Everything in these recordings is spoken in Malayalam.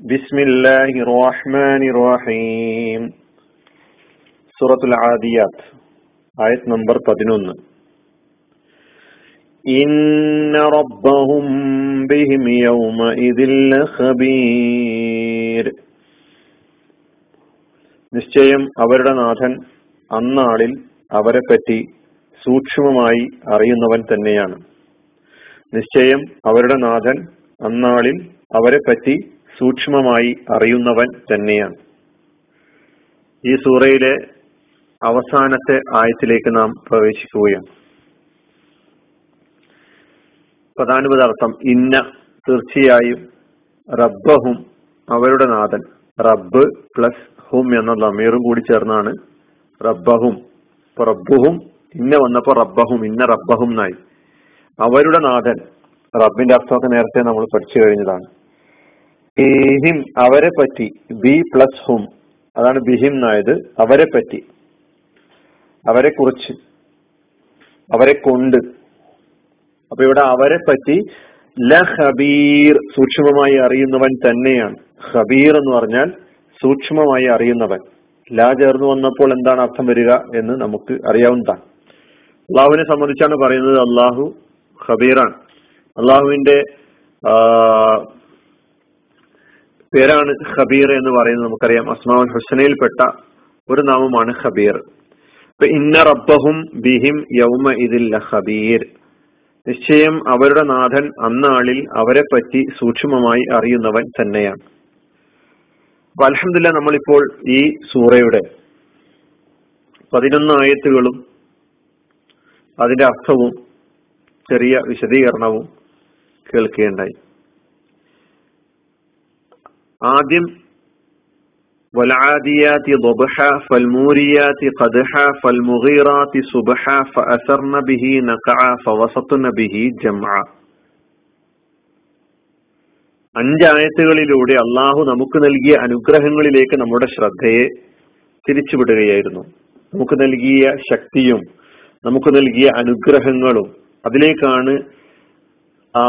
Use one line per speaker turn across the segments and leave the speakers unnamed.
بسم الله الرحمن الرحيم سورة العاديات آية نمبر 11 إن ربهم بهم يومئذ لخبير നിശ്ചയം അവരുടെ നാഥൻ അന്നാളിൽ അവരെ പറ്റി സൂക്ഷ്മമായി അറിയുന്നവൻ തന്നെയാണ് നിശ്ചയം അവരുടെ നാഥൻ അന്നാളിൽ അവരെ പറ്റി സൂക്ഷ്മമായി അറിയുന്നവൻ തന്നെയാണ്. ഈ സൂറയിലെ അവസാനത്തെ ആയത്തിലേക്ക് നാം പ്രവേശിക്കുകയാണ്. പ്രധാനപദാർത്ഥം ഇന്ന തീർച്ചയായും റബ്ബഹും അവരുടെ നാഥൻ. റബ്ബ് പ്ലസ് ഹും എന്നുള്ള ലമീറും കൂടി ചേർന്നാണ് റബ്ബഹും. ഇപ്പൊ റബ്ബുഹും ഇന്ന വന്നപ്പോ റബ്ബഹും ഇന്ന റബ്ബഹും എന്നായി. അവരുടെ നാഥൻ റബ്ബിന്റെ അർത്ഥമൊക്കെ നേരത്തെ നമ്മൾ പഠിച്ചു കഴിഞ്ഞതാണ്. ബിഹിം അവരെ പറ്റി ബി പ്ലസ് ഹും അതാണ് ബിഹിം എന്നായത് അവരെ പറ്റി. അവരെ കുറിച്ച് അവരെ കൊണ്ട്. അപ്പൊ ഇവിടെ അവരെ പറ്റി ല ഹബീർ സൂക്ഷ്മമായി അറിയുന്നവൻ തന്നെയാണ്. ഹബീർ എന്ന് പറഞ്ഞാൽ സൂക്ഷ്മമായി അറിയുന്നവൻ. ലാ ചേർന്ന് വന്നപ്പോൾ എന്താണ് അർത്ഥം വരിക എന്ന് നമുക്ക് അറിയാവുന്നതാണ്. അള്ളാഹുവിനെ സംബന്ധിച്ചാണ് പറയുന്നത് അള്ളാഹു ഹബീറാണ് അള്ളാഹുവിന്റെ പേരാണ് ഖബീർ എന്ന് പറയുന്നത് നമുക്കറിയാം. അസ്മാൻ ഹുസനയിൽപ്പെട്ട ഒരു നാമമാണ് ഖബീർ. ഇപ്പൊ ഇന്ന റബ്ബഹും ബിഹിം യൗമ ഇതിൽ ഖബീർ. നിശ്ചയം അവരുടെ നാഥൻ അന്നാളിൽ അവരെ പറ്റി സൂക്ഷ്മമായി അറിയുന്നവൻ തന്നെയാണ്. അപ്പൊ അലഹമില്ല നമ്മളിപ്പോൾ ഈ സൂറയുടെ പതിനൊന്ന് ആയത്തുകളും അതിന്റെ അർത്ഥവും ചെറിയ വിശദീകരണവും കേൾക്കുകയുണ്ടായി ആദ്യം والعاديات ضبحا فالموريات قدحا فالمغيرات صبحا فأثرن به نقعا فوسطن به جمعا അഞ്ചായത്തുകളിലൂടെ അള്ളാഹു നമുക്ക് നൽകിയ അനുഗ്രഹങ്ങളിലേക്ക് നമ്മുടെ ശ്രദ്ധയെ തിരിച്ചുവിടുകയായിരുന്നു നമുക്ക് നൽകിയ ശക്തിയും നമുക്ക് നൽകിയ അനുഗ്രഹങ്ങളും അതിലേക്കാണ് ആ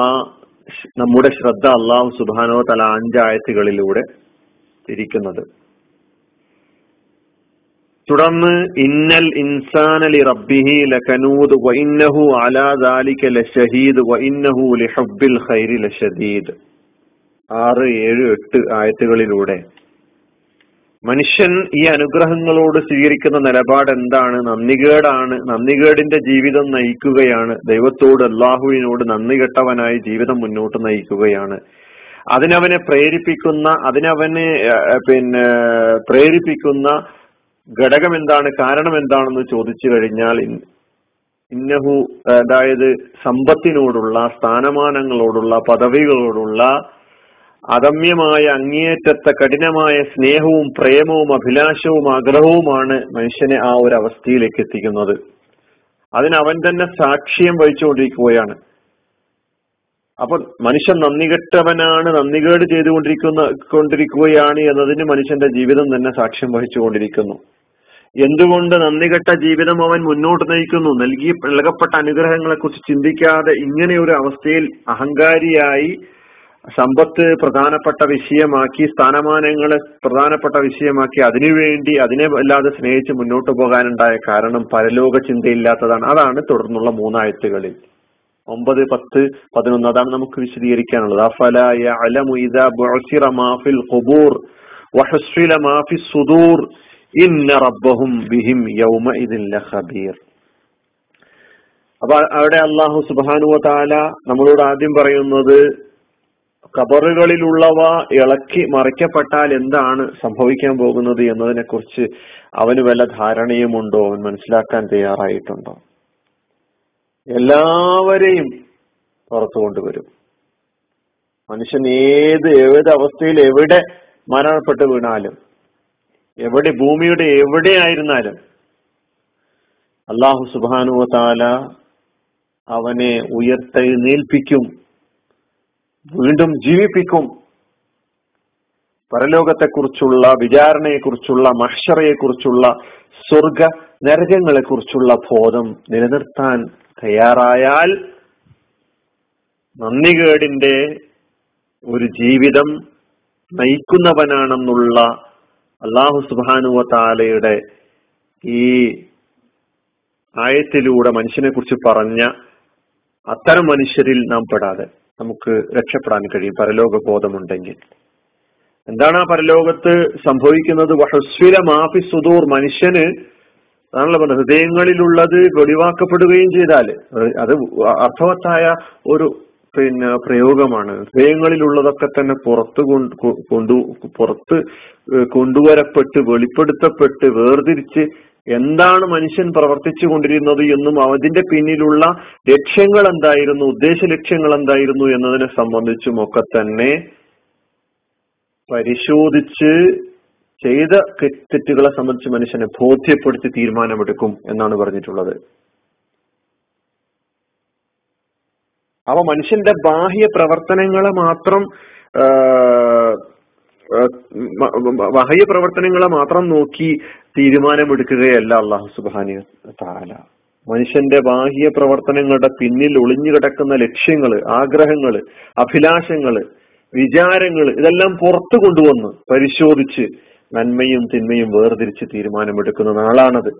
നമ്മുടെ ശ്രദ്ധ അള്ളാഹു സുബാനോ തല അഞ്ചായത്തുകളിലൂടെ തിരിക്കുന്നത് തുടർന്ന് ഇന്നൽ ഇൻസാനലി റബ്ബിഹി ലകനൂദ് വഇന്നഹു അലാ ദാലിക ലഷഹീദ് വഇന്നഹു ലിഹബ്ബിൽ ഖൈരി ലഷദീദ്. ആറ് ഏഴ് എട്ട് ആയത്തുകളിലൂടെ മനുഷ്യൻ ഈ അനുഗ്രഹങ്ങളോട് സ്വീകരിക്കുന്ന നിലപാട് എന്താണ് നന്ദികേടാണ്. നന്ദികേടിന്റെ ജീവിതം നയിക്കുകയാണ്. ദൈവത്തോട് അള്ളാഹുവിനോട് നന്ദി കെട്ടവനായി ജീവിതം മുന്നോട്ട് നയിക്കുകയാണ്. അതിനവനെ പ്രേരിപ്പിക്കുന്ന അതിനവനെ പിന്നെ പ്രേരിപ്പിക്കുന്ന ഘടകം എന്താണ് കാരണം എന്താണെന്ന് ചോദിച്ചു കഴിഞ്ഞാൽ ഇന്നഹു അതായത് സമ്പത്തിനോടുള്ള സ്ഥാനമാനങ്ങളോടുള്ള പദവികളോടുള്ള അദമ്യമായ അങ്ങേയറ്റത്തെ കഠിനമായ സ്നേഹവും പ്രേമവും അഭിലാഷവും ആഗ്രഹവുമാണ് മനുഷ്യനെ ആ ഒരു അവസ്ഥയിലേക്ക് എത്തിക്കുന്നത്. അതിന് അവൻ തന്നെ സാക്ഷ്യം വഹിച്ചുകൊണ്ടിരിക്കുകയാണ്. അപ്പൊ മനുഷ്യൻ നന്ദികെട്ടവനാണ് നന്ദികേട് ചെയ്തുകൊണ്ടിരിക്കുന്ന കൊണ്ടിരിക്കുകയാണ് എന്നതിന് മനുഷ്യന്റെ ജീവിതം തന്നെ സാക്ഷ്യം വഹിച്ചുകൊണ്ടിരിക്കുന്നു. എന്തുകൊണ്ട് നന്ദികെട്ട ജീവിതം അവൻ മുന്നോട്ട് നയിക്കുന്നു? നൽകി നൽകപ്പെട്ട അനുഗ്രഹങ്ങളെ കുറിച്ച് ചിന്തിക്കാതെ ഇങ്ങനെ ഒരു അവസ്ഥയിൽ അഹങ്കാരിയായി സമ്പത്ത് പ്രധാനപ്പെട്ട വിഷയമാക്കി സ്ഥാനമാനങ്ങൾ പ്രധാനപ്പെട്ട വിഷയമാക്കി അതിനുവേണ്ടി അതിനെ വല്ലാതെ സ്നേഹിച്ച് മുന്നോട്ട് പോകാനുണ്ടായ കാരണം പരലോക ചിന്തയില്ലാത്തതാണ്. അതാണ് തുടർന്നുള്ള മൂന്നായത്തുകളിൽ. ഒമ്പത് പത്ത് പതിനൊന്ന് അതാണ് നമുക്ക് വിശദീകരിക്കാനുള്ളത്. ഇന്ന റബ്ബഹും ബിഹിം ലഖബീർ. അപ്പൊ അവിടെ അള്ളാഹു സുബ്ഹാനഹു വതആല നമ്മളോട് ആദ്യം പറയുന്നത് കബറുകളിലുള്ളവ ഇളക്കി മറിക്കപ്പെട്ടാൽ എന്താണ് സംഭവിക്കാൻ പോകുന്നത് എന്നതിനെ കുറിച്ച് അവന് വല്ല ധാരണയുമുണ്ടോ അവൻ മനസ്സിലാക്കാൻ തയ്യാറായിട്ടുണ്ടോ? എല്ലാവരെയും പുറത്തു കൊണ്ടുവരും. മനുഷ്യൻ ഏത് ഏത് അവസ്ഥയിൽ എവിടെ മരണപ്പെട്ട് വീണാലും എവിടെ ഭൂമിയുടെ എവിടെ ആയിരുന്നാലും അള്ളാഹു സുബാനുവ താല അവനെ ഉയർത്തെഴുന്നേൽപ്പിക്കും വീണ്ടും ജീവിപ്പിക്കും. പരലോകത്തെക്കുറിച്ചുള്ള വിചാരണയെക്കുറിച്ചുള്ള മഹ്ഷറയെക്കുറിച്ചുള്ള സ്വർഗ നരകങ്ങളെക്കുറിച്ചുള്ള ബോധം നിലനിർത്താൻ തയ്യാറായാൽ നന്ദികേടിന്റെ ഒരു ജീവിതം നയിക്കുന്നവനാണെന്നുള്ള അള്ളാഹു സുബാനുവ താലയുടെ ഈ ആയത്തിലൂടെ മനുഷ്യനെ കുറിച്ച് പറഞ്ഞ അത്തരം മനുഷ്യരിൽ നാം പെടാതെ. നമുക്ക് രക്ഷപ്പെടാൻ കഴിയും. പരലോക ബോധമുണ്ടെങ്കിൽ എന്താണ് ആ പരലോകത്ത് സംഭവിക്കുന്നത്? വഹസ്വിര മാഫി സുദൂർ. മനുഷ്യന് അതാണല്ലോ പറഞ്ഞത് ഹൃദയങ്ങളിലുള്ളത് വെളിവാക്കപ്പെടുകയും ചെയ്താൽ. അത് അർത്ഥവത്തായ ഒരു പിന്നെ പ്രയോഗമാണ്. ഹൃദയങ്ങളിലുള്ളതൊക്കെ തന്നെ പുറത്ത് കൊണ്ടു പുറത്ത് കൊണ്ടുവരപ്പെട്ട് വെളിപ്പെടുത്തപ്പെട്ട് വേർതിരിച്ച് എന്താണ് മനുഷ്യൻ പ്രവർത്തിച്ചു കൊണ്ടിരുന്നത് എന്നും അതിന്റെ പിന്നിലുള്ള ലക്ഷ്യങ്ങൾ എന്തായിരുന്നു ഉദ്ദേശ ലക്ഷ്യങ്ങൾ എന്തായിരുന്നു എന്നതിനെ സംബന്ധിച്ചും ഒക്കെ തന്നെ പരിശോധിച്ച് ചെയ്ത തെറ്റുകളെ സംബന്ധിച്ച് മനുഷ്യനെ ബോധ്യപ്പെടുത്തി തീരുമാനമെടുക്കും എന്നാണ് പറഞ്ഞിട്ടുള്ളത്. അവ മനുഷ്യന്റെ ബാഹ്യ പ്രവർത്തനങ്ങളെ മാത്രം ബാഹ്യ പ്രവർത്തനങ്ങളെ മാത്രം നോക്കി തീരുമാനമെടുക്കുകയല്ല അള്ളാഹു സുബാനി താല മനുഷ്യന്റെ ബാഹ്യ പ്രവർത്തനങ്ങളുടെ പിന്നിൽ ഒളിഞ്ഞു കിടക്കുന്ന ലക്ഷ്യങ്ങൾ ആഗ്രഹങ്ങൾ അഭിലാഷങ്ങൾ വിചാരങ്ങൾ ഇതെല്ലാം പുറത്തു കൊണ്ടുവന്ന് പരിശോധിച്ച് നന്മയും തിന്മയും വേർതിരിച്ച് തീരുമാനമെടുക്കുന്ന നാളാണത്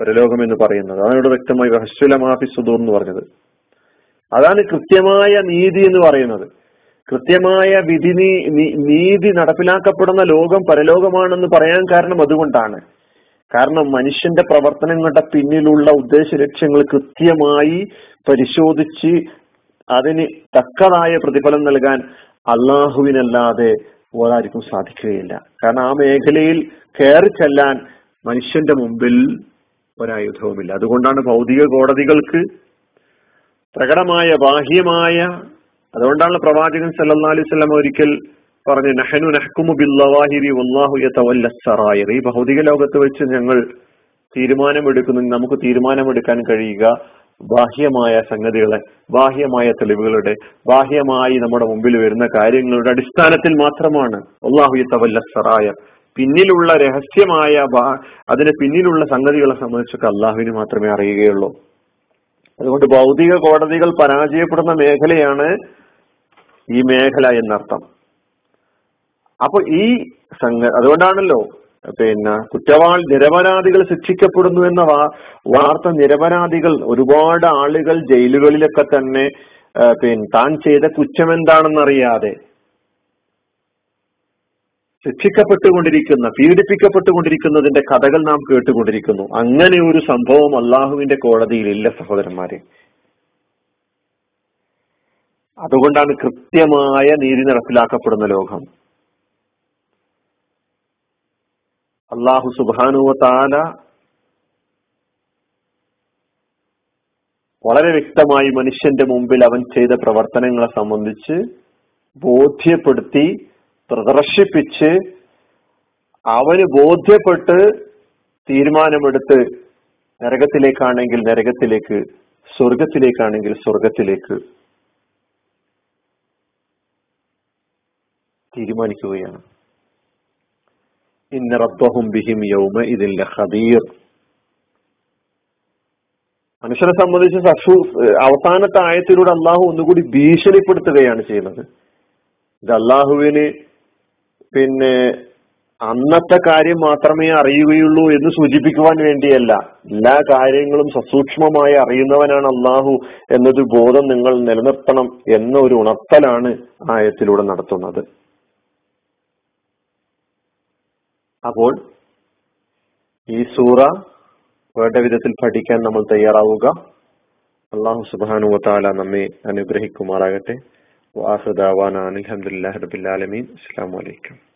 പരലോകം എന്ന് പറയുന്നത്. അതാണ് ഇവിടെ വ്യക്തമായി ഹസ്വലമാഫി സുദൂർ എന്ന് പറഞ്ഞത്. അതാണ് കൃത്യമായ നീതി എന്ന് പറയുന്നത്. കൃത്യമായ വിധി നീതി നടപ്പിലാക്കപ്പെടുന്ന ലോകം പരലോകമാണെന്ന് പറയാൻ കാരണം അതുകൊണ്ടാണ്. കാരണം മനുഷ്യന്റെ പ്രവർത്തനങ്ങളുടെ പിന്നിലുള്ള ഉദ്ദേശ ലക്ഷ്യങ്ങൾ കൃത്യമായി പരിശോധിച്ച് അതിന് തക്കതായ പ്രതിഫലം നൽകാൻ അള്ളാഹുവിനല്ലാതെ ഒരാർക്കും സാധിക്കുകയില്ല. കാരണം ആ മേഖലയിൽ കയറി ചെല്ലാൻ മനുഷ്യന്റെ മുമ്പിൽ ഒരായുധവുമില്ല. അതുകൊണ്ടാണ് ഭൗതിക കോടതികൾക്ക് പ്രകടമായ ബാഹ്യമായ അതുകൊണ്ടാണ് പ്രവാചകൻ സല്ലാ അലൈഹി സ്വലം ഒരിക്കൽ പറഞ്ഞു നഹനു നഹ്കുമു ബില്ലവാഹിരി വല്ലാഹു യതവല്ലസ്സറായിർ ഈ ഭൗതിക ലോകത്ത് വെച്ച് ഞങ്ങൾ തീരുമാനമെടുക്കുന്നു. നമുക്ക് തീരുമാനമെടുക്കാൻ കഴിയുക ബാഹ്യമായ സംഗതികളെ ബാഹ്യമായ തെളിവുകളുടെ ബാഹ്യമായി നമ്മുടെ മുമ്പിൽ വരുന്ന കാര്യങ്ങളുടെ അടിസ്ഥാനത്തിൽ മാത്രമാണ് അള്ളാഹു യതവല്ലസ്സറായ പിന്നിലുള്ള രഹസ്യമായ അതിന് പിന്നിലുള്ള സംഗതികളെ സംബന്ധിച്ചൊക്കെ അള്ളാഹുവിന് മാത്രമേ അറിയുകയുള്ളൂ. അതുകൊണ്ട് ഭൗതിക കോടതികൾ പരാജയപ്പെടുന്ന മേഖലയാണ് ഈ മേഖല എന്നർത്ഥം. അപ്പൊ ഈ സംഘ അതുകൊണ്ടാണല്ലോ പിന്നെ കുറ്റവാൾ നിരപരാധികൾ ശിക്ഷിക്കപ്പെടുന്നു എന്ന വാർത്ത നിരപരാധികൾ ഒരുപാട് ആളുകൾ ജയിലുകളിലൊക്കെ തന്നെ പിന്നെ താൻ ചെയ്ത കുറ്റം എന്താണെന്നറിയാതെ ശിക്ഷിക്കപ്പെട്ടുകൊണ്ടിരിക്കുന്ന പീഡിപ്പിക്കപ്പെട്ടുകൊണ്ടിരിക്കുന്നതിന്റെ കഥകൾ നാം കേട്ടുകൊണ്ടിരിക്കുന്നു. അങ്ങനെ ഒരു സംഭവം അള്ളാഹുവിന്റെ കോടതിയിൽ ഇല്ല സഹോദരന്മാരെ. അതുകൊണ്ടാണ് കൃത്യമായ നീതി നടപ്പിലാക്കപ്പെടുന്ന ലോകം. അള്ളാഹു സുബാനുവ താല വളരെ വ്യക്തമായി മനുഷ്യന്റെ മുമ്പിൽ അവൻ ചെയ്ത പ്രവർത്തനങ്ങളെ സംബന്ധിച്ച് ബോധ്യപ്പെടുത്തി പ്രദർശിപ്പിച്ച് അവന് ബോധ്യപ്പെട്ട് തീരുമാനമെടുത്ത് നരകത്തിലേക്കാണെങ്കിൽ നരകത്തിലേക്ക് സ്വർഗത്തിലേക്കാണെങ്കിൽ സ്വർഗത്തിലേക്ക് തീരുമാനിക്കുകയാണ്. ബിഹിം മനുഷ്യനെ സംബന്ധിച്ച് സഷു അവസാനത്തെ ആയത്തിലൂടെ അള്ളാഹു ഒന്നുകൂടി ഭീഷണിപ്പെടുത്തുകയാണ് ചെയ്യുന്നത്. ഇത് അള്ളാഹുവിന് പിന്നെ അന്നത്തെ കാര്യം മാത്രമേ അറിയുകയുള്ളൂ എന്ന് സൂചിപ്പിക്കുവാൻ വേണ്ടിയല്ല. എല്ലാ കാര്യങ്ങളും സസൂക്ഷ്മമായി അറിയുന്നവനാണ് അള്ളാഹു എന്നൊരു ബോധം നിങ്ങൾ നിലനിർത്തണം എന്ന ഒരു ഉണർത്തലാണ് ആയത്തിലൂടെ നടത്തുന്നത്. അപ്പോൾ ഈ സൂറ വേണ്ട വിധത്തിൽ പഠിക്കാൻ നമ്മൾ തയ്യാറാവുക. അള്ളാഹു സുബാനു താല നമ്മെ അനുഗ്രഹിക്കുമാറാകട്ടെ. വാസുദാവാനാൻ അലഹമുല്ലാ റബിൻ അസ്സാം വലൈക്കും